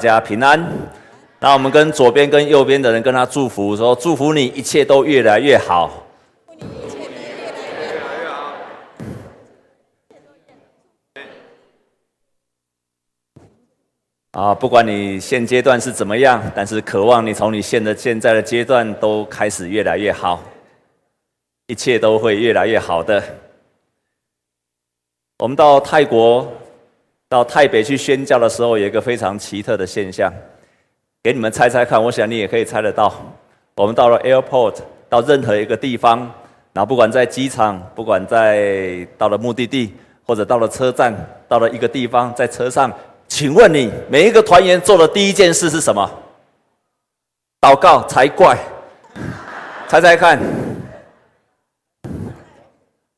大家平安。那我们跟左边跟右边的人跟他祝福说：祝福你一切都越来越好。啊，不管你现阶段是怎么样，但是渴望你从你现的现在的阶段都开始越来越好，一切都会越来越好的。我们到泰国。到泰北去宣教的时候，有一个非常奇特的现象，给你们猜猜看。我想你也可以猜得到。我们到了 airport，到任何一个地方，然后不管在机场，不管在到了目的地，或者到了车站，到了一个地方，在车上，请问你每一个团员做的第一件事是什么？祷告才怪！猜猜看。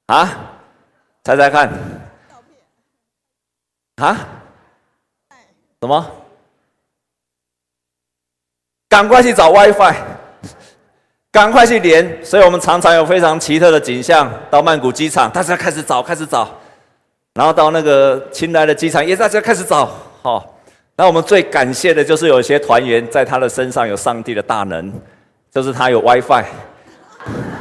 啊？猜猜看。啊？什么？赶快去找 WiFi，赶快去连。所以我们常常有非常奇特的景象。到曼谷机场，大家开始找，开始找。然后到那个清莱的机场，也大家开始找。好，那我们最感谢的就是有一些团员在他的身上有上帝的大能，就是他有 WiFi，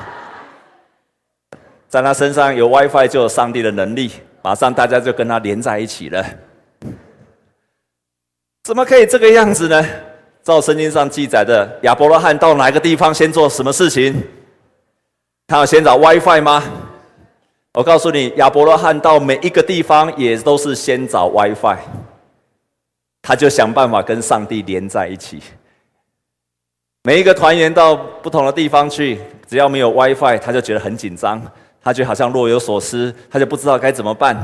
在他身上有 WiFi 就有上帝的能力。马上大家就跟他连在一起了，怎么可以这个样子呢？照圣经上记载的，亚伯拉罕到哪个地方先做什么事情？他要先找 WiFi 吗？我告诉你，亚伯拉罕到每一个地方也都是先找 WiFi，他就想办法跟上帝连在一起。每一个团员到不同的地方去，只要没有 WiFi，他就觉得很紧张。他就好像若有所思，他就不知道该怎么办。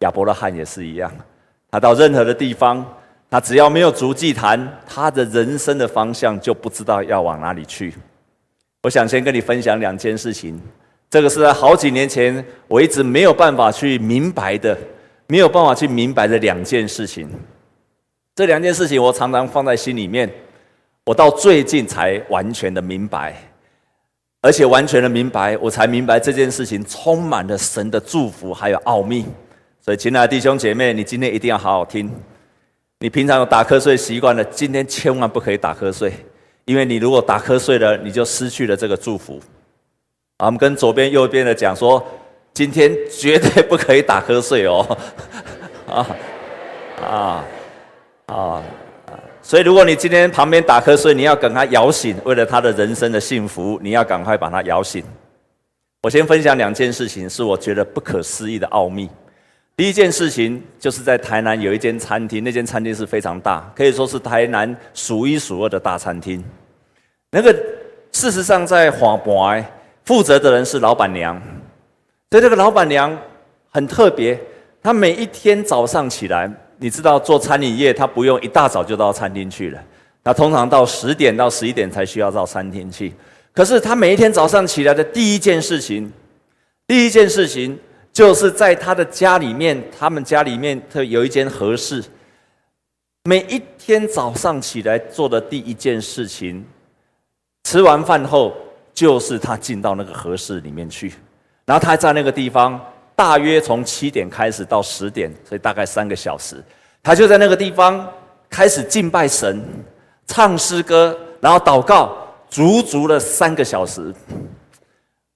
亚伯拉罕也是一样，他到任何的地方，他只要没有足迹谈，他的人生的方向就不知道要往哪里去。我想先跟你分享两件事情，这个是在好几年前我一直没有办法去明白的，没有办法去明白的两件事情。这两件事情我常常放在心里面，我到最近才完全的明白。而且完全的明白，我才明白这件事情充满了神的祝福，还有奥秘。所以，亲爱的弟兄姐妹，你今天一定要好好听。你平常有打瞌睡习惯的，今天千万不可以打瞌睡，因为你如果打瞌睡了，你就失去了这个祝福。我们跟左边、右边的讲说，今天绝对不可以打瞌睡哦。啊 啊啊！所以，如果你今天旁边打瞌睡，你要赶快摇醒，为了他的人生的幸福，你要赶快把他摇醒。我先分享两件事情，是我觉得不可思议的奥秘。第一件事情就是在台南有一间餐厅，那间餐厅是非常大，可以说是台南数一数二的大餐厅。那个事实上在华博，负责的人是老板娘，所以这个老板娘很特别，她每一天早上起来。你知道做餐饮业，他不用一大早就到餐厅去了，他通常到十点到十一点才需要到餐厅去。可是他每一天早上起来的第一件事情，第一件事情就是在他的家里面，他们家里面他有一间和室，每一天早上起来做的第一件事情，吃完饭后就是他进到那个和室里面去，然后他在那个地方。大约从七点开始到十点，所以大概三个小时，他就在那个地方开始敬拜神、唱诗歌，然后祷告，足足的三个小时。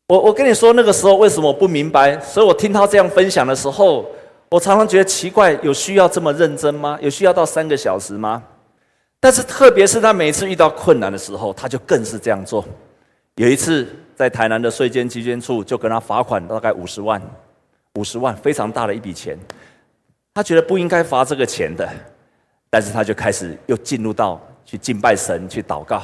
我我跟你说，那个时候为什么我不明白？所以我听他这样分享的时候，我常常觉得奇怪：有需要这么认真吗？有需要到三个小时吗？但是特别是他每次遇到困难的时候，他就更是这样做。有一次在台南的税捐稽捐处就跟他罚款大概五十万。五十万，非常大的一笔钱，他觉得不应该罚这个钱的，但是他就开始又进入到去敬拜神、去祷告，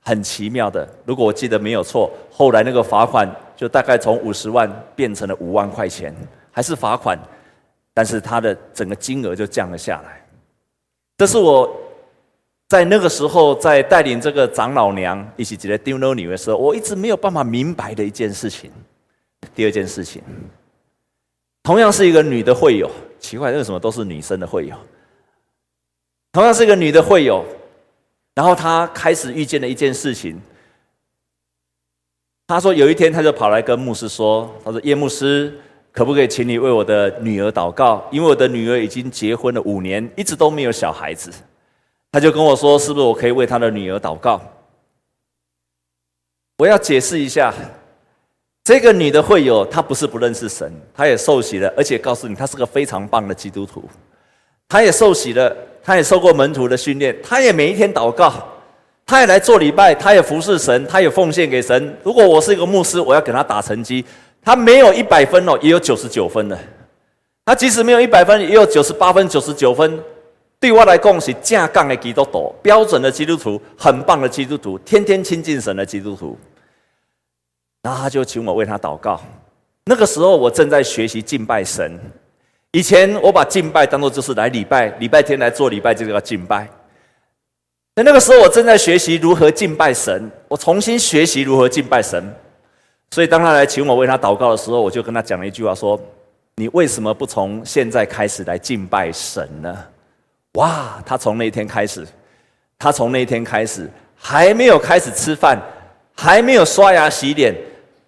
很奇妙的。如果我记得没有错，后来那个罚款就大概从五十万变成了五万块钱，还是罚款，但是他的整个金额就降了下来。这是我在那个时候在带领这个长老娘一起记得丢妞女的时候，我一直没有办法明白的一件事情。第二件事情。同样是一个女的会友，奇怪，为什么都是女生的会友？同样是一个女的会友，然后她开始遇见了一件事情。她说有一天，她就跑来跟牧师说：“她说叶牧师，可不可以请你为我的女儿祷告？因为我的女儿已经结婚了五年，一直都没有小孩子。”她就跟我说：“是不是我可以为她的女儿祷告？”我要解释一下，这个女的会友，她不是不认识神，她也受洗了，而且告诉你，她是个非常棒的基督徒。她也受洗了，她也受过门徒的训练，她也每一天祷告，她也来做礼拜，她也服侍神，她也奉献给神。如果我是一个牧师，我要给她打成绩，她没有一百分哦，也有九十九分的。她即使没有一百分，也有九十八分、九十九分。对我来讲是正杠的基督徒，标准的基督徒，很棒的基督徒，天天亲近神的基督徒。然后他就请我为他祷告。那个时候我正在学习敬拜神。以前我把敬拜当做就是来礼拜，礼拜天来做礼拜就叫敬拜。那那个时候我正在学习如何敬拜神，我重新学习如何敬拜神。所以当他来请我为他祷告的时候，我就跟他讲了一句话说：“你为什么不从现在开始来敬拜神呢？”哇！他从那天开始，他从那天开始还没有开始吃饭，还没有刷牙洗脸，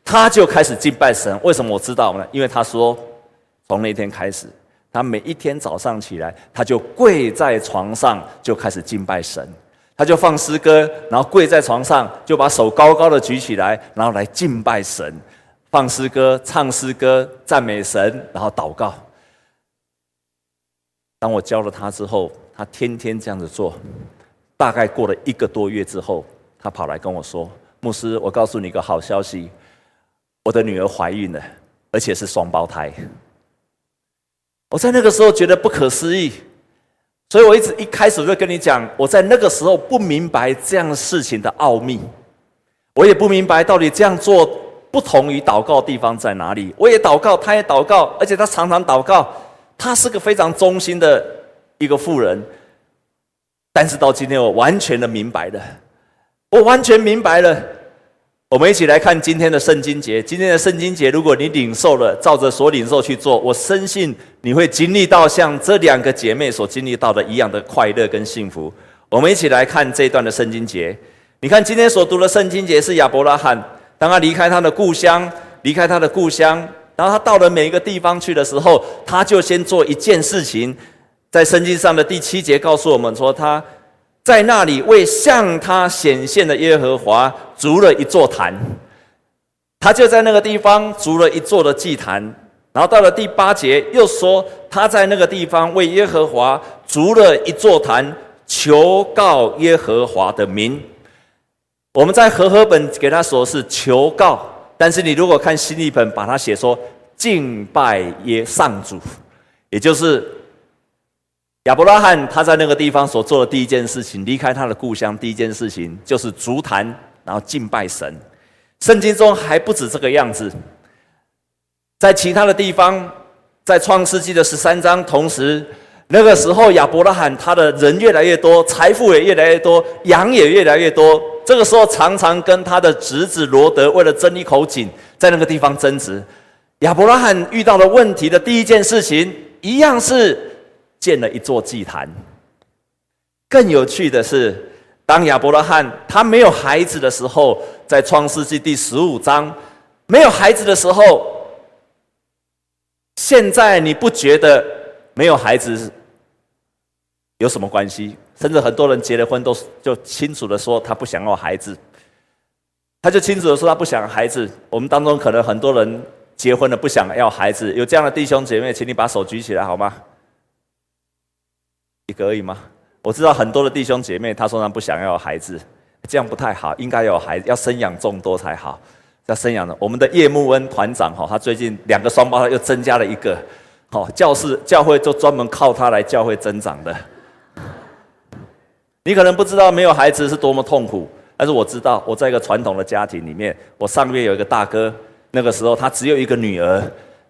他就开始敬拜神。为什么我知道呢？因为他说，从那天开始，他每一天早上起来，他就跪在床上就开始敬拜神。他就放诗歌，然后跪在床上，就把手高高的举起来，然后来敬拜神，放诗歌、唱诗歌、赞美神，然后祷告。当我教了他之后，他天天这样子做。大概过了一个多月之后，他跑来跟我说：“牧师，我告诉你一个好消息，我的女儿怀孕了，而且是双胞胎。”我在那个时候觉得不可思议，所以我一直一开始就跟你讲，我在那个时候不明白这样的事情的奥秘，我也不明白到底这样做不同于祷告的地方在哪里。我也祷告，他也祷告，而且他常常祷告。他是个非常忠心的一个妇人，但是到今天我完全的明白了，我完全明白了。我们一起来看今天的圣经节。今天的圣经节，如果你领受了，照着所领受去做，我深信你会经历到像这两个姐妹所经历到的一样的快乐跟幸福。我们一起来看这一段的圣经节。你看今天所读的圣经节是亚伯拉罕，当他离开他的故乡，离开他的故乡。然后他到了每一个地方去的时候，他就先做一件事情，在圣经上的第七节告诉我们说，他在那里为向他显现的耶和华筑了一座坛，他就在那个地方筑了一座的祭坛。然后到了第八节又说，他在那个地方为耶和华筑了一座坛，求告耶和华的名。我们在和合本给他说是求告。但是你如果看新译本，把它写说敬拜耶上主，也就是亚伯拉罕他在那个地方所做的第一件事情，离开他的故乡第一件事情就是足坛，然后敬拜神。圣经中还不止这个样子，在其他的地方，在创世纪的十三章，同时那个时候亚伯拉罕他的人越来越多，财富也越来越多，羊也越来越多。这个时候，常常跟他的侄子罗德为了争一口井，在那个地方争执。亚伯拉罕遇到的问题的第一件事情，一样是建了一座祭坛。更有趣的是，当亚伯拉罕他没有孩子的时候，在创世纪第十五章没有孩子的时候，现在你不觉得没有孩子有什么关系？甚至很多人结了婚，都就清楚的说他不想要孩子，他就清楚的说他不想孩子。我们当中可能很多人结婚了不想要孩子，有这样的弟兄姐妹，请你把手举起来好吗？一个而已吗？我知道很多的弟兄姐妹，他说他不想要孩子，这样不太好，应该有孩子，要生养众多才好。要生养的，我们的叶木恩团长哈，他最近两个双胞胎又增加了一个，好，教室教会就专门靠他来教会增长的。你可能不知道没有孩子是多么痛苦，但是我知道，我在一个传统的家庭里面，我上个月有一个大哥，那个时候他只有一个女儿，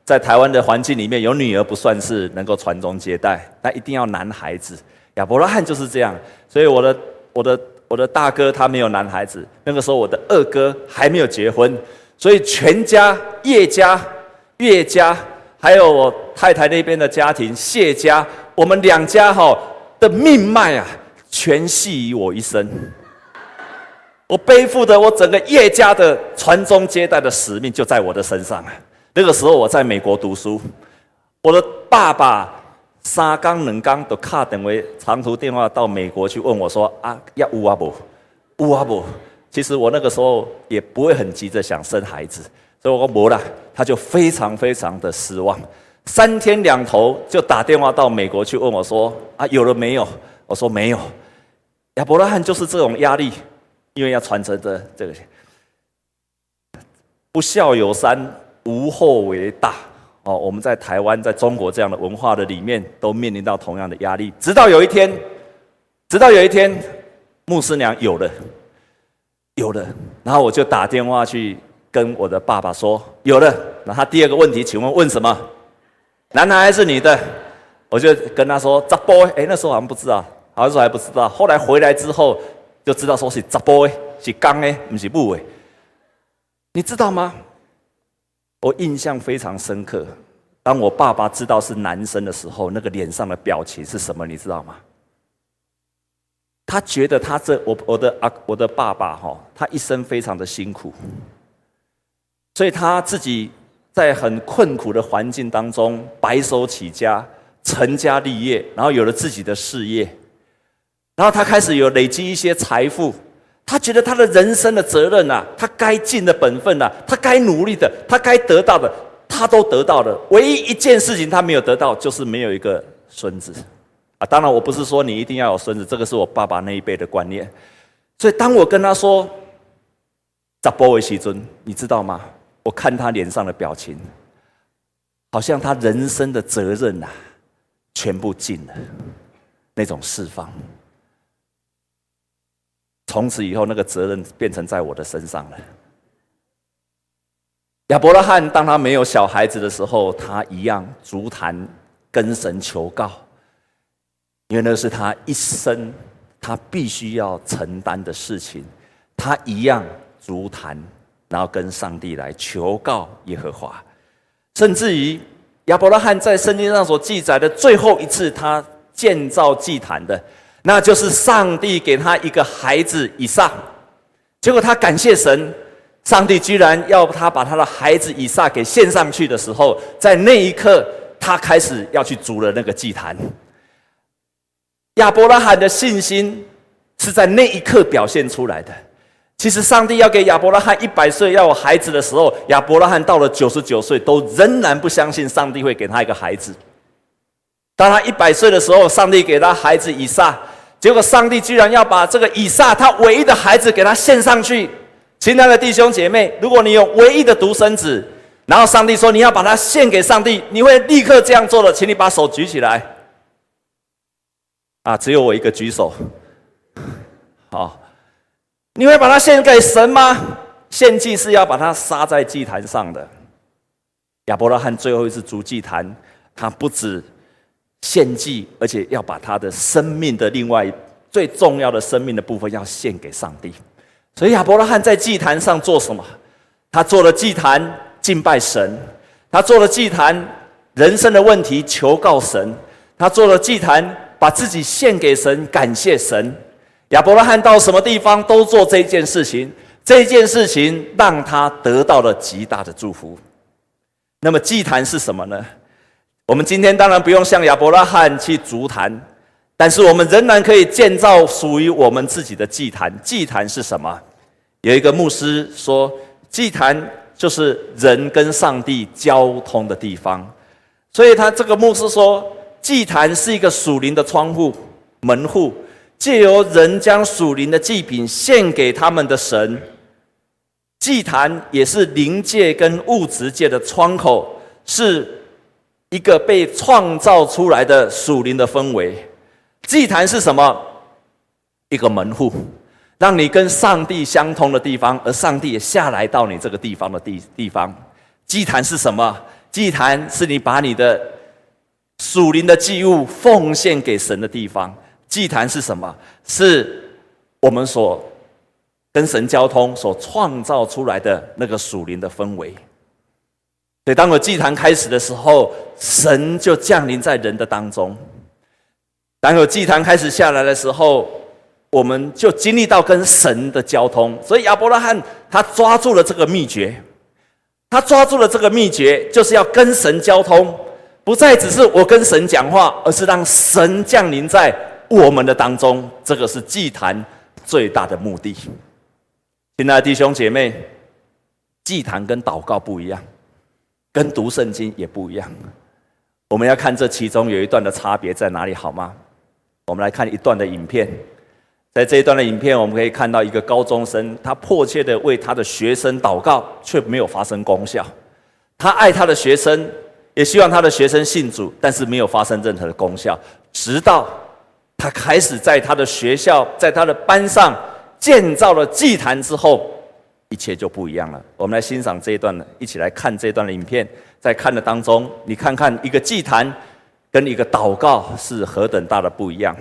在台湾的环境里面，有女儿不算是能够传宗接代，但一定要男孩子。亚伯拉罕就是这样，所以我的我的我的大哥他没有男孩子，那个时候我的二哥还没有结婚，所以全家叶家、岳家，还有我太太那边的家庭谢家，我们两家哈的命脉啊。全系于我一身，我背负的我整个叶家的传宗接代的使命就在我的身上。那个时候我在美国读书，我的爸爸三刚两刚都卡等为长途电话到美国去问我说啊，要乌阿不乌阿不？其实我那个时候也不会很急着想生孩子，所以我说没了，他就非常非常的失望，三天两头就打电话到美国去问我说啊，有了没有？我说没有。亚伯拉罕就是这种压力，因为要传承着这个不孝有三，无后为大。哦，我们在台湾，在中国这样的文化的里面，都面临到同样的压力。直到有一天，直到有一天，牧师娘有了，有了，然后我就打电话去跟我的爸爸说有了。那他第二个问题，请问问什么？男孩还是女的？我就跟他说查甫。哎，那时候好像不知道，好像说还不知道。后来回来之后就知道说是查甫，是刚诶，不是母诶。你知道吗？我印象非常深刻，当我爸爸知道是男生的时候，那个脸上的表情是什么？你知道吗？他觉得他这我我的啊我的爸爸哈，他一生非常的辛苦，所以他自己在很困苦的环境当中白手起家，成家立业，然后有了自己的事业，然后他开始有累积一些财富。他觉得他的人生的责任啊，他该尽的本分啊，他该努力的，他该得到的，他都得到了。唯一一件事情他没有得到，就是没有一个孙子啊。当然，我不是说你一定要有孙子，这个是我爸爸那一辈的观念。所以，当我跟他说“扎波维西尊”，你知道吗？我看他脸上的表情，好像他人生的责任啊，全部尽了，那种释放。从此以后，那个责任变成在我的身上了。亚伯拉罕当他没有小孩子的时候，他一样足坛跟神求告，因为那是他一生他必须要承担的事情。他一样足坛，然后跟上帝来求告耶和华。甚至于亚伯拉罕在圣经上所记载的最后一次，他建造祭坛的。那就是上帝给他一个孩子以撒，结果他感谢神，上帝居然要他把他的孩子以撒给献上去的时候，在那一刻，他开始要去筑了那个祭坛。亚伯拉罕的信心是在那一刻表现出来的。其实，上帝要给亚伯拉罕一百岁要有孩子的时候，亚伯拉罕到了九十九岁，都仍然不相信上帝会给他一个孩子。当他一百岁的时候，上帝给他孩子以撒，结果上帝居然要把这个以撒他唯一的孩子给他献上去。亲爱的弟兄姐妹，如果你有唯一的独生子，然后上帝说你要把他献给上帝，你会立刻这样做的，请你把手举起来。啊，只有我一个举手。好，你会把他献给神吗？献祭是要把他杀在祭坛上的。亚伯拉罕最后一次筑祭坛，他不止。献祭，而且要把他的生命的另外最重要的生命的部分要献给上帝。所以亚伯拉罕在祭坛上做什么？他做了祭坛敬拜神，他做了祭坛人生的问题求告神，他做了祭坛把自己献给神感谢神。亚伯拉罕到什么地方都做这件事情，这件事情让他得到了极大的祝福。那么祭坛是什么呢？我们今天当然不用像亚伯拉罕去筑坛，但是我们仍然可以建造属于我们自己的祭坛。祭坛是什么？有一个牧师说，祭坛就是人跟上帝交通的地方。所以他这个牧师说，祭坛是一个属灵的窗户、门户，借由人将属灵的祭品献给他们的神。祭坛也是灵界跟物质界的窗口，是。一个被创造出来的属灵的氛围，祭坛是什么？一个门户，让你跟上帝相通的地方，而上帝也下来到你这个地方的地地方。祭坛是什么？祭坛是你把你的属灵的祭物奉献给神的地方。祭坛是什么？是我们所跟神交通所创造出来的那个属灵的氛围。所以，当我祭坛开始的时候，神就降临在人的当中。当有祭坛开始下来的时候，我们就经历到跟神的交通。所以，亚伯拉罕他抓住了这个秘诀，他抓住了这个秘诀，就是要跟神交通，不再只是我跟神讲话，而是让神降临在我们的当中。这个是祭坛最大的目的。亲爱的弟兄姐妹，祭坛跟祷告不一样，跟读圣经也不一样。我们要看这其中有一段的差别在哪里，好吗？我们来看一段的影片。在这一段的影片，我们可以看到一个高中生，他迫切的为他的学生祷告，却没有发生功效。他爱他的学生，也希望他的学生信主，但是没有发生任何的功效。直到他开始在他的学校，在他的班上建造了祭坛之后，一切就不一样了。我们来欣赏这一段，一起来看这一段的影片。在看的当中，你看看一个祭坛跟一个祷告是何等大的不一样。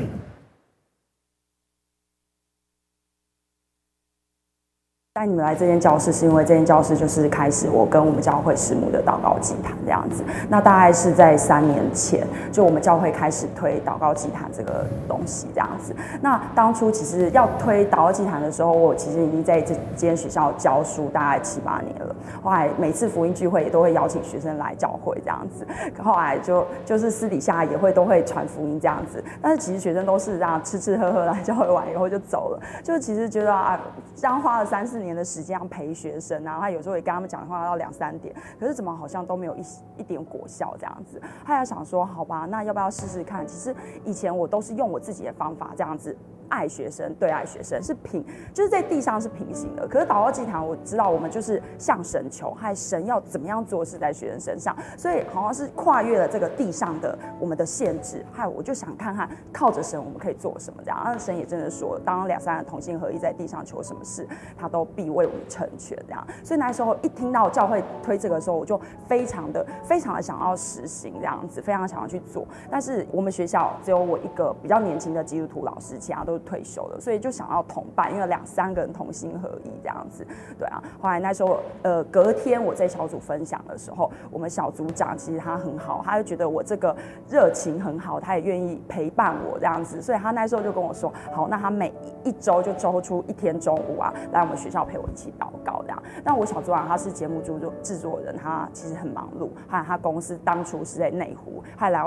带你们来这间教室，是因为这间教室就是开始我跟我们教会师母的祷告祭坛这样子。那大概是在三年前，就我们教会开始推祷告祭坛这个东西这样子。那当初其实要推祷告祭坛的时候，我其实已经在这间学校教书大概七八年了。后来每次福音聚会也都会邀请学生来教会这样子。后来就就是私底下也会都会传福音这样子。但是其实学生都是这样吃吃喝喝来教会完以后就走了。就其实觉得啊，这样花了三四年。年的时间要陪学生然后，他有时候也跟他们讲话到两三点，可是怎么好像都没有一一点果效这样子。他也想说，好吧，那要不要试试看？其实以前我都是用我自己的方法这样子。爱学生，对爱学生是平，就是在地上是平行的。可是祷告祭坛，我知道我们就是向神求，还神要怎么样做事在学生身上，所以好像是跨越了这个地上的我们的限制。还有，我就想看看靠着神我们可以做什么这样。那神也真的说，当两三人同心合意在地上求什么事，他都必为我们成全这样。所以那时候一听到教会推这个时候，我就非常的非常的想要实行这样子，非常想要去做。但是我们学校只有我一个比较年轻的基督徒老师，其他都。退休了，所以就想要同伴，因为两三个人同心合意这样子，对啊。后来那时候，呃，隔天我在小组分享的时候，我们小组长其实他很好，他就觉得我这个热情很好，他也愿意陪伴我这样子，所以他那时候就跟我说，好，那他每一周就抽出一天中午啊，来我们学校陪我一起祷告这样。那我小组长他是节目制作制作人，他其实很忙碌，还有他公司当初是在内湖，还来。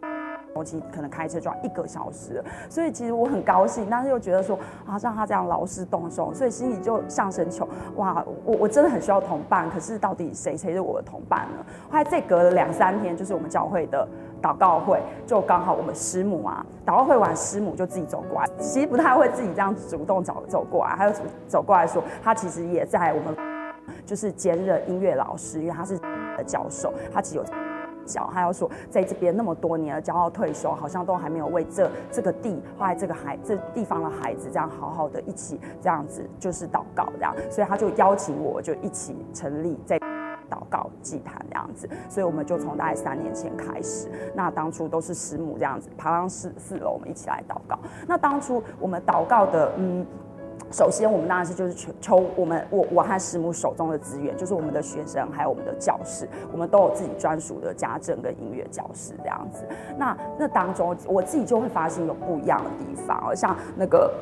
我其实可能开车就要一个小时，所以其实我很高兴，但是又觉得说啊，让他这样劳师动众，所以心里就上神求，哇，我我真的很需要同伴，可是到底谁谁是我的同伴呢？后来再隔了两三天，就是我们教会的祷告会，就刚好我们师母啊，祷告会完，师母就自己走过来，其实不太会自己这样主动走走过来，还有走过来说，他其实也在我们就是兼任音乐老师，因为他是的教授，他其实有。他要说，在这边那么多年了，骄傲退休，好像都还没有为这这个地，后来这个孩这地方的孩子，这样好好的一起这样子，就是祷告这样，所以他就邀请我，就一起成立在祷告祭坛这样子，所以我们就从大概三年前开始，那当初都是师母这样子爬上四四楼，我们一起来祷告。那当初我们祷告的，嗯。首先，我们当然是就是求我们我我和师母手中的资源，就是我们的学生还有我们的教室，我们都有自己专属的家政跟音乐教室这样子。那那当中，我自己就会发现有不一样的地方，而像那个。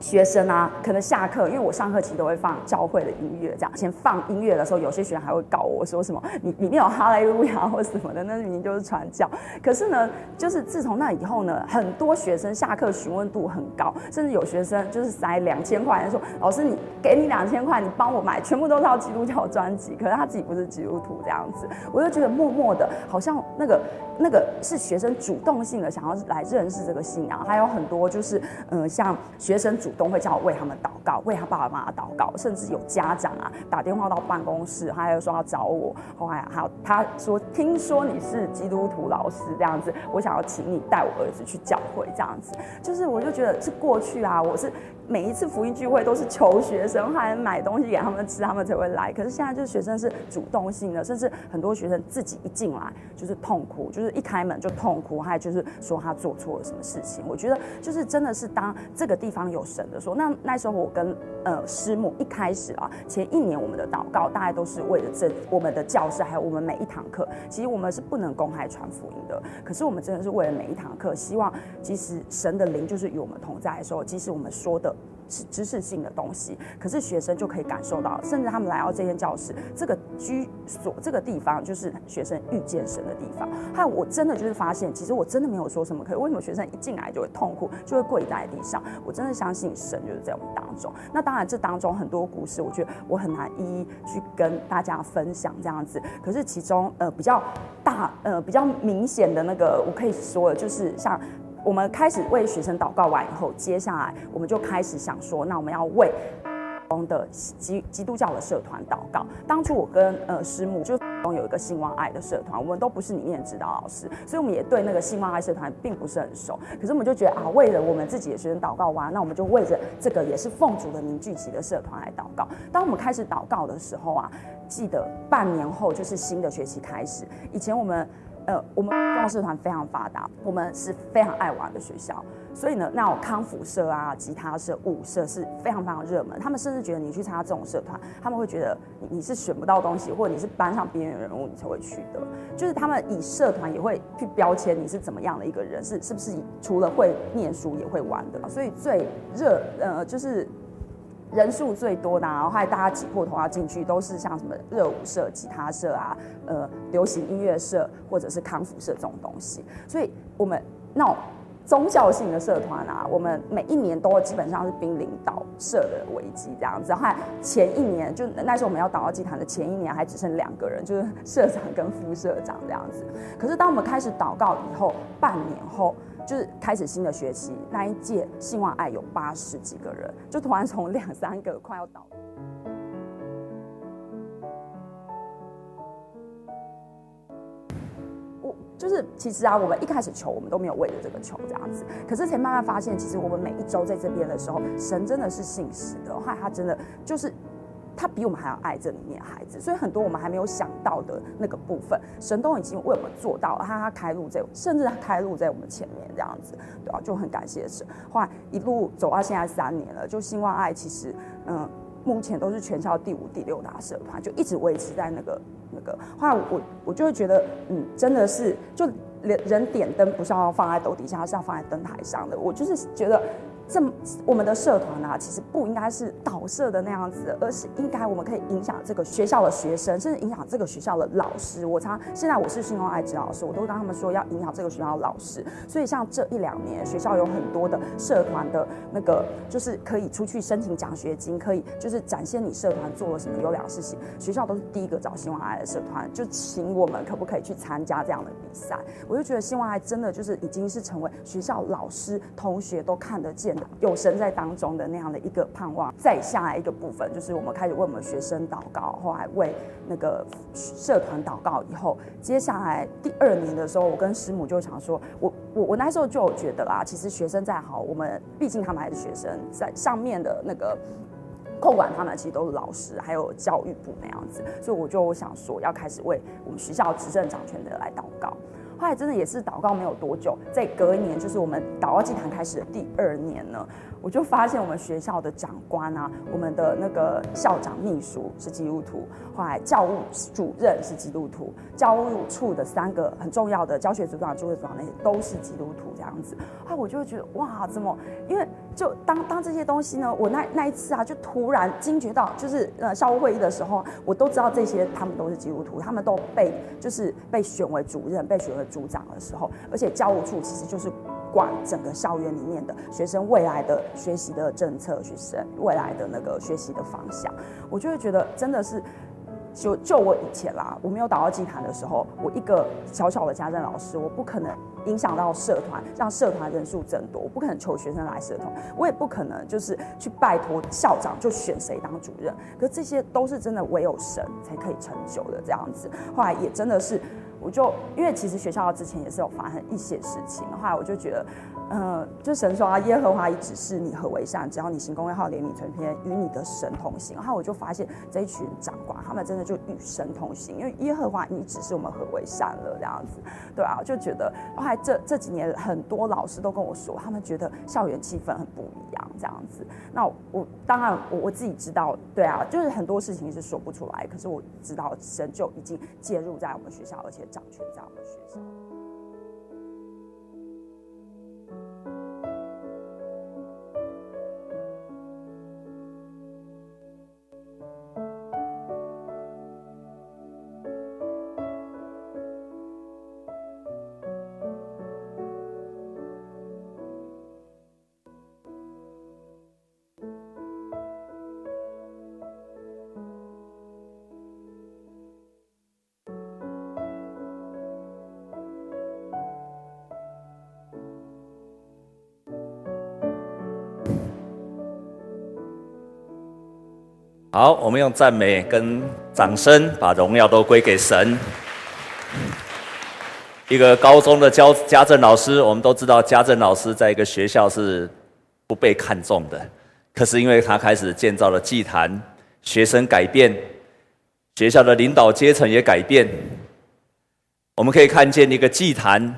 学生啊，可能下课，因为我上课其实都会放教会的音乐，这样。先放音乐的时候，有些学生还会告我说什么，你里面有哈利路亚或什么的，那明明就是传教。可是呢，就是自从那以后呢，很多学生下课询问度很高，甚至有学生就是塞两千块，他说老师你给你两千块，你帮我买全部都是套基督教专辑，可是他自己不是基督徒这样子，我就觉得默默的，好像那个那个是学生主动性的想要来认识这个信仰，还有很多就是嗯、呃，像学生主。都会叫我为他们祷告，为他爸爸妈妈祷告，甚至有家长啊打电话到办公室，他还有说要找我。后来还他说，听说你是基督徒老师这样子，我想要请你带我儿子去教会这样子。就是我就觉得是过去啊，我是。每一次福音聚会都是求学生，还买东西给他们吃，他们才会来。可是现在就是学生是主动性的，甚至很多学生自己一进来就是痛哭，就是一开门就痛哭，还有就是说他做错了什么事情。我觉得就是真的是当这个地方有神的时候，那那时候我跟呃师母一开始啊，前一年我们的祷告大概都是为了这我们的教室，还有我们每一堂课，其实我们是不能公开传福音的。可是我们真的是为了每一堂课，希望即使神的灵就是与我们同在的时候，即使我们说的。知知识性的东西，可是学生就可以感受到，甚至他们来到这间教室，这个居所这个地方就是学生遇见神的地方。还有我真的就是发现，其实我真的没有说什么，可是为什么学生一进来就会痛哭，就会跪在地上？我真的相信神就是在我们当中。那当然这当中很多故事，我觉得我很难一一去跟大家分享这样子。可是其中呃比较大呃比较明显的那个，我可以说的就是像。我们开始为学生祷告完以后，接下来我们就开始想说，那我们要为的基基督教的社团祷告。当初我跟呃师母就有一个兴旺爱的社团，我们都不是里面的指导老师，所以我们也对那个兴旺爱社团并不是很熟。可是我们就觉得啊，为了我们自己的学生祷告完，那我们就为着这个也是奉主的名聚集的社团来祷告。当我们开始祷告的时候啊，记得半年后就是新的学期开始，以前我们。呃，我们中社团非常发达，我们是非常爱玩的学校，所以呢，那种康复社啊、吉他社、舞社是非常非常热门。他们甚至觉得你去参加这种社团，他们会觉得你你是选不到东西，或者你是班上边缘人物，你才会去的。就是他们以社团也会去标签你是怎么样的一个人，是是不是除了会念书也会玩的。所以最热呃就是。人数最多的，然后还大家挤破头要进去，都是像什么热舞社、吉他社啊，呃，流行音乐社或者是康复社这种东西。所以，我们那种宗教性的社团啊，我们每一年都基本上是濒临倒社的危机这样子。还前一年，就那时候我们要祷告祭坛的前一年，还只剩两个人，就是社长跟副社长这样子。可是当我们开始祷告以后，半年后。就是开始新的学期，那一届信望爱有八十几个人，就突然从两三个快要倒。我就是其实啊，我们一开始求，我们都没有为了这个求这样子，可是才慢慢发现，其实我们每一周在这边的时候，神真的是信实的，后来他真的就是。他比我们还要爱这里面孩子，所以很多我们还没有想到的那个部分，神都已经为我们做到了。他他开路在，甚至他开路在我们前面这样子，对吧、啊？就很感谢神。后来一路走到现在三年了，就兴旺爱其实，嗯，目前都是全校第五、第六大社团，就一直维持在那个那个。后来我我就会觉得，嗯，真的是，就人人点灯不是要放在斗底下，是要放在灯台上的。我就是觉得。这我们的社团啊，其实不应该是导社的那样子，而是应该我们可以影响这个学校的学生，甚至影响这个学校的老师。我常现在我是兴旺爱指导老师，我都跟他们说要影响这个学校的老师。所以像这一两年，学校有很多的社团的那个，就是可以出去申请奖学金，可以就是展现你社团做了什么优良事情。学校都是第一个找希望爱的社团，就请我们可不可以去参加这样的比赛？我就觉得希望爱真的就是已经是成为学校老师同学都看得见。有神在当中的那样的一个盼望，再下来一个部分，就是我们开始为我们学生祷告，后来为那个社团祷告。以后，接下来第二年的时候，我跟师母就想说，我我我那时候就觉得啦，其实学生再好，我们毕竟他们还是学生，在上面的那个控管他们其实都是老师，还有教育部那样子，所以我就想说，要开始为我们学校执政掌权的来祷告。后来真的也是祷告没有多久，在隔一年，就是我们祷告祭坛开始的第二年呢，我就发现我们学校的长官啊，我们的那个校长秘书是基督徒，后来教务主任是基督徒，教务处的三个很重要的教学组长、就业组长那些都是基督徒这样子，啊我就会觉得哇，怎么？因为就当当这些东西呢，我那那一次啊，就突然惊觉到，就是呃校务会议的时候，我都知道这些他们都是基督徒，他们都被就是被选为主任，被选为组长的时候，而且教务处其实就是。管整个校园里面的学生未来的学习的政策，学生未来的那个学习的方向，我就会觉得真的是，就就我以前啦，我没有打到祭坛的时候，我一个小小的家政老师，我不可能影响到社团，让社团人数增多，我不可能求学生来社团，我也不可能就是去拜托校长就选谁当主任，可这些都是真的唯有神才可以成就的这样子，后来也真的是。我就因为其实学校之前也是有发生一些事情，后来我就觉得，呃，就神说啊，耶和华已指示你何为善，只要你行公义、好怜悯、存偏，与你的神同行。然后我就发现这一群长官，他们真的就与神同行，因为耶和华已指示我们何为善了，这样子，对啊，就觉得后来这这几年很多老师都跟我说，他们觉得校园气氛很不一样，这样子。那我当然我我自己知道，对啊，就是很多事情是说不出来，可是我知道神就已经介入在我们学校，而且。掌权在我们学校。好，我们用赞美跟掌声，把荣耀都归给神。一个高中的教家政老师，我们都知道，家政老师在一个学校是不被看重的。可是因为他开始建造了祭坛，学生改变，学校的领导阶层也改变。我们可以看见一个祭坛，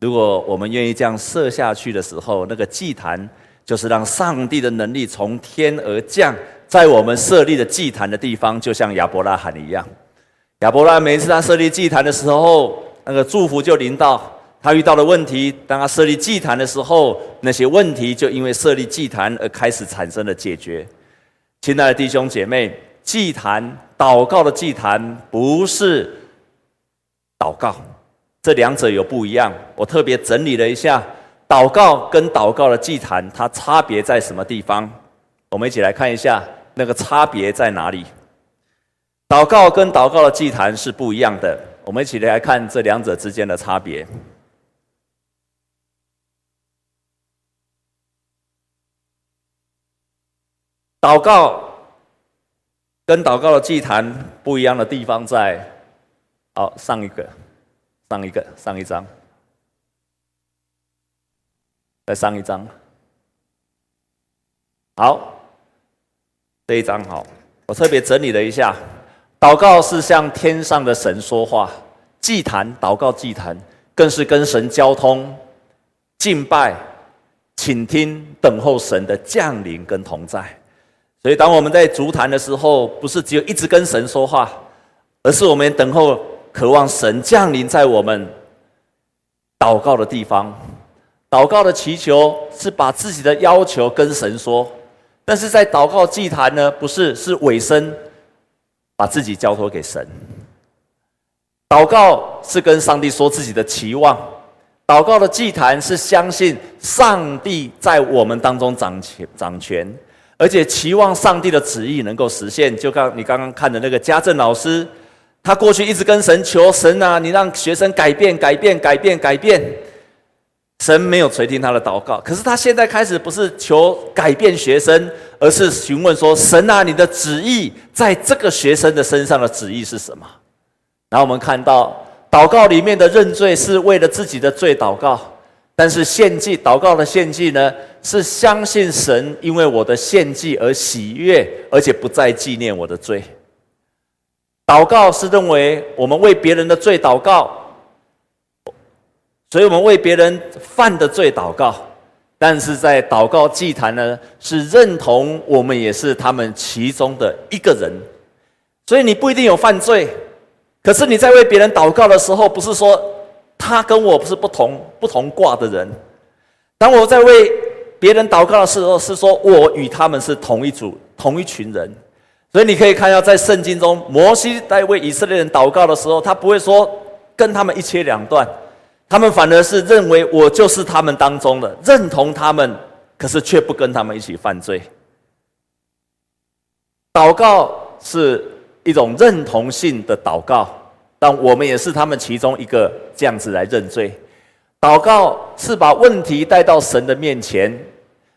如果我们愿意这样设下去的时候，那个祭坛就是让上帝的能力从天而降。在我们设立的祭坛的地方，就像亚伯拉罕一样。亚伯拉罕每次他设立祭坛的时候，那个祝福就临到他遇到的问题。当他设立祭坛的时候，那些问题就因为设立祭坛而开始产生了解决。亲爱的弟兄姐妹，祭坛祷告的祭坛不是祷告，这两者有不一样。我特别整理了一下，祷告跟祷告的祭坛，它差别在什么地方？我们一起来看一下。那个差别在哪里？祷告跟祷告的祭坛是不一样的。我们一起来看这两者之间的差别。祷告跟祷告的祭坛不一样的地方在，好，上一个，上一个，上一张，再上一张，好。这一张好，我特别整理了一下，祷告是向天上的神说话，祭坛祷告祭坛更是跟神交通、敬拜、倾听、等候神的降临跟同在。所以，当我们在足坛的时候，不是只有一直跟神说话，而是我们等候、渴望神降临在我们祷告的地方。祷告的祈求是把自己的要求跟神说。但是在祷告祭坛呢，不是，是委身，把自己交托给神。祷告是跟上帝说自己的期望，祷告的祭坛是相信上帝在我们当中掌权掌权，而且期望上帝的旨意能够实现。就刚你刚刚看的那个家政老师，他过去一直跟神求神啊，你让学生改变改变改变改变。神没有垂听他的祷告，可是他现在开始不是求改变学生，而是询问说：“神啊，你的旨意在这个学生的身上的旨意是什么？”然后我们看到祷告里面的认罪是为了自己的罪祷告，但是献祭祷告的献祭呢，是相信神因为我的献祭而喜悦，而且不再纪念我的罪。祷告是认为我们为别人的罪祷告。所以我们为别人犯的罪祷告，但是在祷告祭坛呢，是认同我们也是他们其中的一个人。所以你不一定有犯罪，可是你在为别人祷告的时候，不是说他跟我不是不同不同卦的人。当我在为别人祷告的时候，是说我与他们是同一组同一群人。所以你可以看到，在圣经中，摩西在为以色列人祷告的时候，他不会说跟他们一切两断。他们反而是认为我就是他们当中的，认同他们，可是却不跟他们一起犯罪。祷告是一种认同性的祷告，但我们也是他们其中一个，这样子来认罪。祷告是把问题带到神的面前，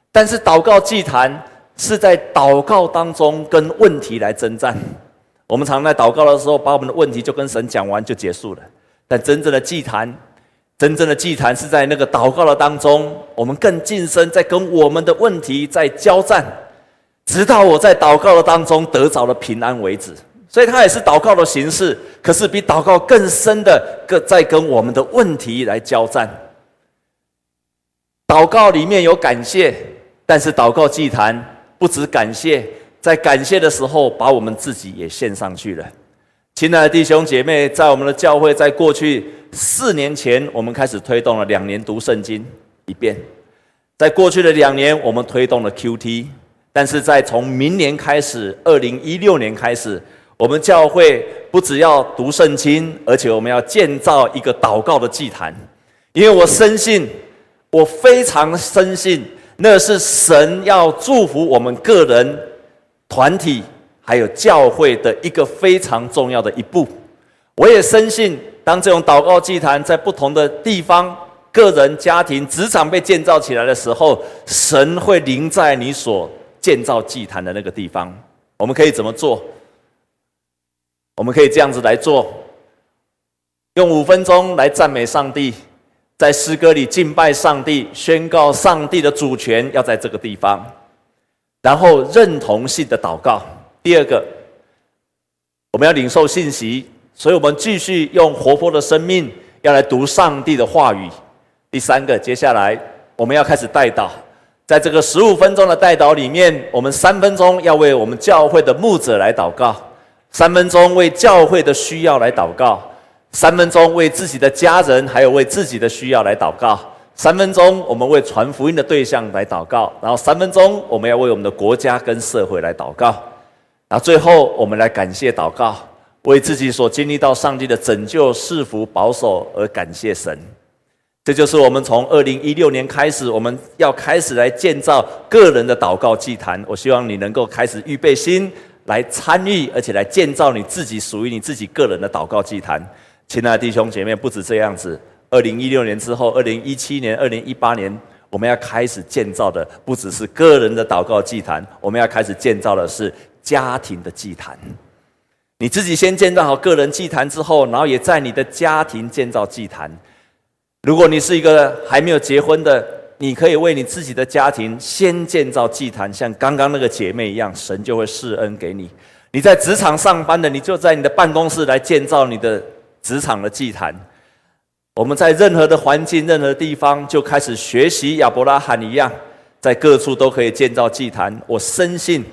但是祷告祭坛是在祷告当中跟问题来征战。我们常在祷告的时候，把我们的问题就跟神讲完就结束了，但真正的祭坛。真正的祭坛是在那个祷告的当中，我们更近身，在跟我们的问题在交战，直到我在祷告的当中得着了平安为止。所以，它也是祷告的形式，可是比祷告更深的，更在跟我们的问题来交战。祷告里面有感谢，但是祷告祭坛不止感谢，在感谢的时候，把我们自己也献上去了。亲爱的弟兄姐妹，在我们的教会，在过去四年前，我们开始推动了两年读圣经一遍。在过去的两年，我们推动了 QT，但是在从明年开始，二零一六年开始，我们教会不只要读圣经，而且我们要建造一个祷告的祭坛。因为我深信，我非常深信，那是神要祝福我们个人、团体。还有教会的一个非常重要的一步，我也深信，当这种祷告祭坛在不同的地方、个人、家庭、职场被建造起来的时候，神会临在你所建造祭坛的那个地方，我们可以怎么做？我们可以这样子来做：用五分钟来赞美上帝，在诗歌里敬拜上帝，宣告上帝的主权要在这个地方，然后认同性的祷告。第二个，我们要领受信息，所以我们继续用活泼的生命要来读上帝的话语。第三个，接下来我们要开始代祷。在这个十五分钟的代祷里面，我们三分钟要为我们教会的牧者来祷告，三分钟为教会的需要来祷告，三分钟为自己的家人还有为自己的需要来祷告，三分钟我们为传福音的对象来祷告，然后三分钟我们要为我们的国家跟社会来祷告，那最后我们来感谢祷告，为自己所经历到上帝的拯救、赐福、保守而感谢神。这就是我们从二零一六年开始，我们要开始来建造个人的祷告祭坛。我希望你能够开始预备心来参与，而且来建造你自己属于你自己个人的祷告祭坛。亲爱的弟兄姐妹，不止这样子，二零一六年之后，二零一七年、二零一八年，我们要开始建造的不只是个人的祷告祭坛，我们要开始建造的是家庭的祭坛。你自己先建造好个人祭坛之后，然后也在你的家庭建造祭坛。如果你是一个还没有结婚的，你可以为你自己的家庭先建造祭坛，像刚刚那个姐妹一样，神就会施恩给你。你在职场上班的，你就在你的办公室来建造你的职场的祭坛。我们在任何的环境、任何地方，就开始学习亚伯拉罕一样，在各处都可以建造祭坛。我深信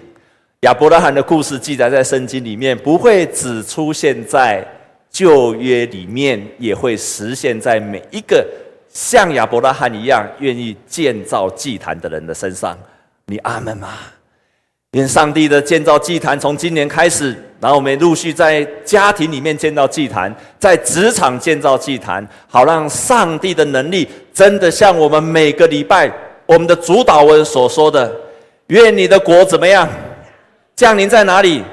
亚伯拉罕的故事记载在圣经里面，不会只出现在。旧约里面也会实现在每一个像亚伯拉罕一样愿意建造祭坛的人的身上。你阿门吗？愿上帝的建造祭坛从今年开始，然后我们陆续在家庭里面建造祭坛，在职场建造祭坛，好让上帝的能力真的像我们每个礼拜我们的主祷文所说的：愿你的国怎么样降临在哪里？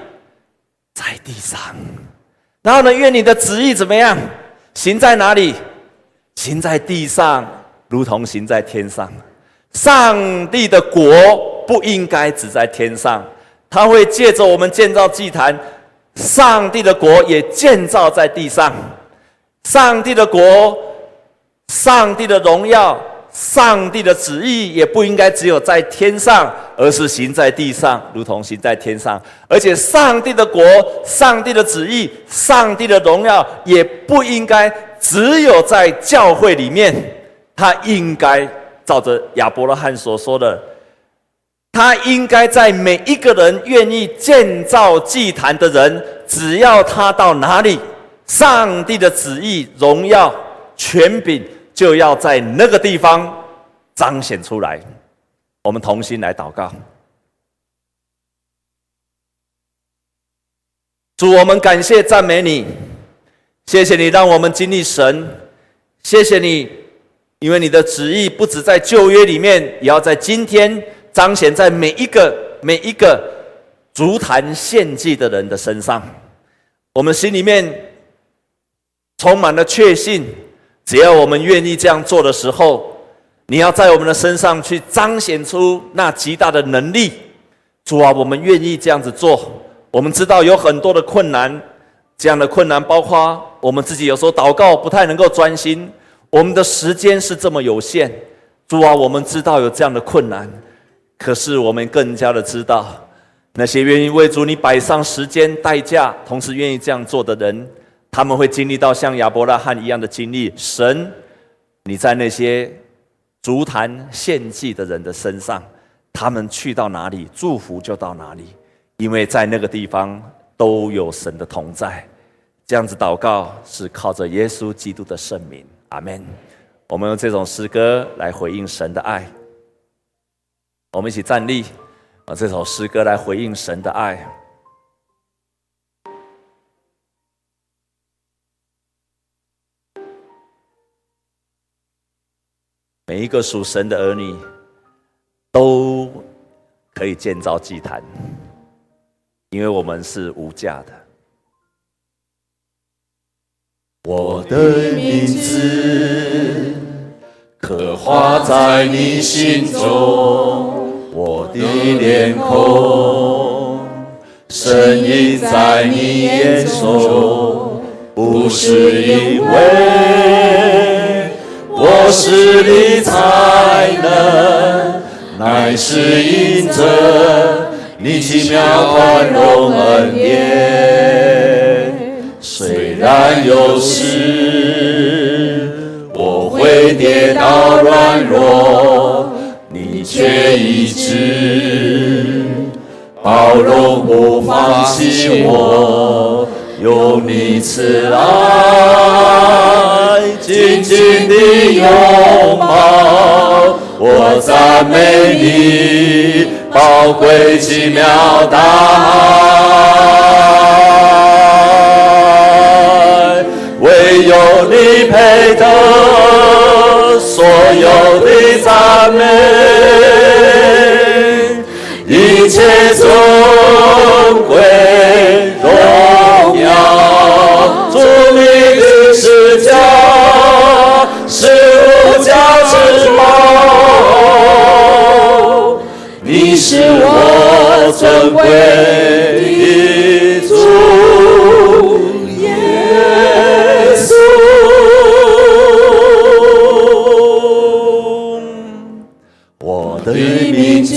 在地上。然后呢？愿你的旨意怎么样？行在哪里？行在地上，如同行在天上。上帝的国不应该只在天上，他会借着我们建造祭坛，上帝的国也建造在地上。上帝的国，上帝的荣耀。上帝的旨意也不应该只有在天上，而是行在地上，如同行在天上。而且，上帝的国、上帝的旨意、上帝的荣耀，也不应该只有在教会里面。他应该照着亚伯拉罕所说的，他应该在每一个人愿意建造祭坛的人，只要他到哪里，上帝的旨意、荣耀、权柄。就要在那个地方彰显出来。我们同心来祷告，主，我们感谢赞美你，谢谢你让我们经历神，谢谢你，因为你的旨意不止在旧约里面，也要在今天彰显在每一个每一个足坛献祭的人的身上。我们心里面充满了确信。只要我们愿意这样做的时候，你要在我们的身上去彰显出那极大的能力。主啊，我们愿意这样子做。我们知道有很多的困难，这样的困难包括我们自己有时候祷告不太能够专心，我们的时间是这么有限。主啊，我们知道有这样的困难，可是我们更加的知道，那些愿意为主你摆上时间代价，同时愿意这样做的人。他们会经历到像亚伯拉罕一样的经历。神，你在那些足坛献祭的人的身上，他们去到哪里，祝福就到哪里，因为在那个地方都有神的同在。这样子祷告是靠着耶稣基督的圣名，阿门。我们用这种诗歌来回应神的爱。我们一起站立，啊，这首诗歌来回应神的爱。每一个属神的儿女都可以建造祭坛，因为我们是无价的。我的名字刻画在你心中，我的脸孔声音在你眼中，不是因为我势力才能，乃是因着你奇妙宽容恩典。虽然有时我会跌倒软弱，你却一直。包容不放弃我，有你慈爱紧紧的拥抱，我赞美你宝贵奇妙大爱，唯有你配得所有的赞美。一切尊贵我尊贵的主耶稣，我的名字。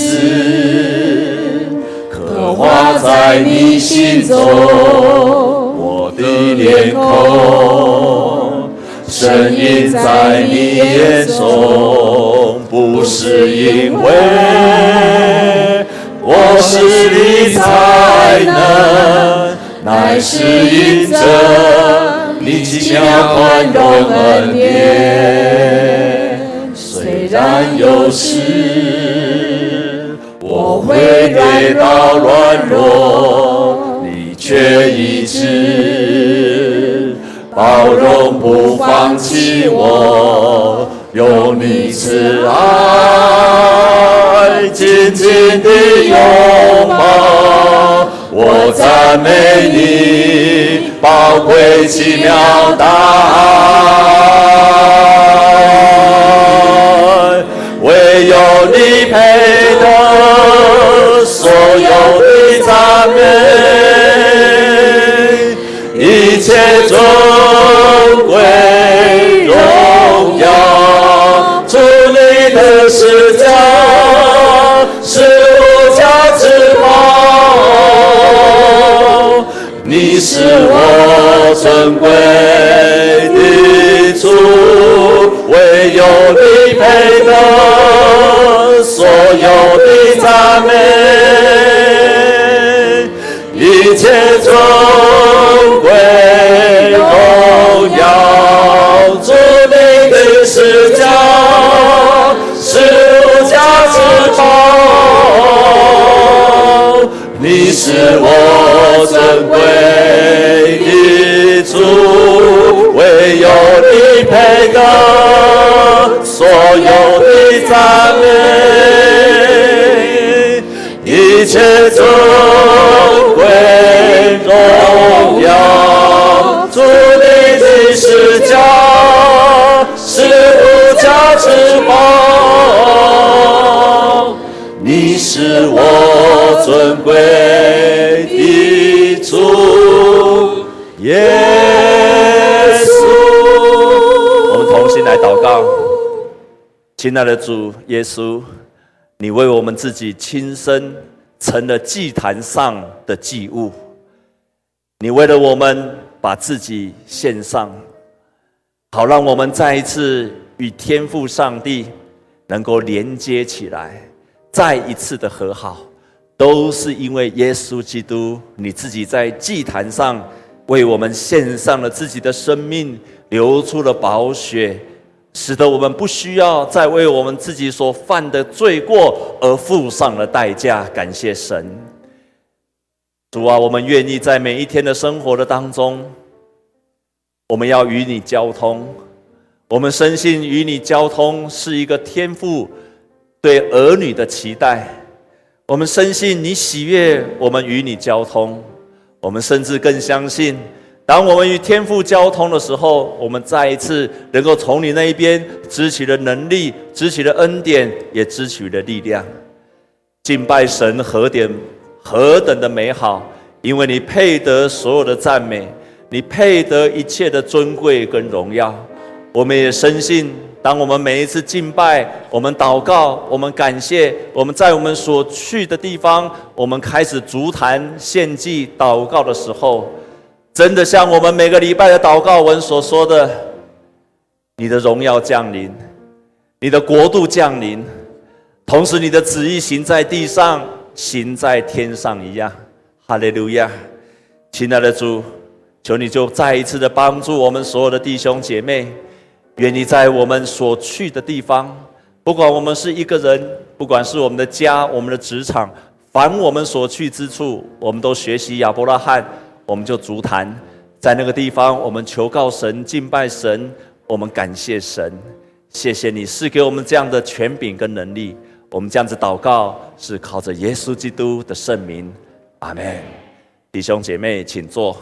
在你心中，我的脸孔，声音在你眼中，不是因为我势力才能，乃是因着你奇妙宽容恩典。虽然有时。我会跌倒软弱，你却一直，包容不放弃我，有你慈爱紧紧的拥抱，我赞美你宝贵奇妙大爱，唯有你配得。所有的赞美，一切尊的十架是无价之宝，你是我尊贵的主，唯有你配得所有的赞美。一切尊贵是我尊贵的主，唯有你配得所有的赞美，一切尊贵。亲爱的主耶稣，你为我们自己亲身成了祭坛上的祭物。你为了我们把自己献上，好让我们再一次与天父上帝能够连接起来，再一次的和好，都是因为耶稣基督你自己在祭坛上为我们献上了自己的生命，流出了宝血，使得我们不需要再为我们自己所犯的罪过而付上了代价。感谢神。主啊，我们愿意在每一天的生活的当中，我们要与你交通。我们深信与你交通是一个天父对儿女的期待。我们深信你喜悦我们与你交通。我们甚至更相信，当我们与天父交通的时候，我们再一次能够从你那一边支取了能力，支取了恩典，也支取了力量。敬拜神何点何等的美好！因为你配得所有的赞美，你配得一切的尊贵跟荣耀。我们也深信，当我们每一次敬拜、我们祷告、我们感谢，我们在我们所去的地方，我们开始足坛献祭、祷告的时候，真的像我们每个礼拜的祷告文所说的，你的荣耀降临，你的国度降临，同时你的旨意行在地上，行在天上一样。哈利路亚，亲爱的主，求你就再一次的帮助我们所有的弟兄姐妹。愿你在我们所去的地方，不管我们是一个人，不管是我们的家、我们的职场，凡我们所去之处，我们都学习亚伯拉罕，我们就足坛，在那个地方，我们求告神、敬拜神，我们感谢神，谢谢你赐给我们这样的权柄跟能力。我们这样子祷告，是靠着耶稣基督的圣名，阿门。弟兄姐妹，请坐。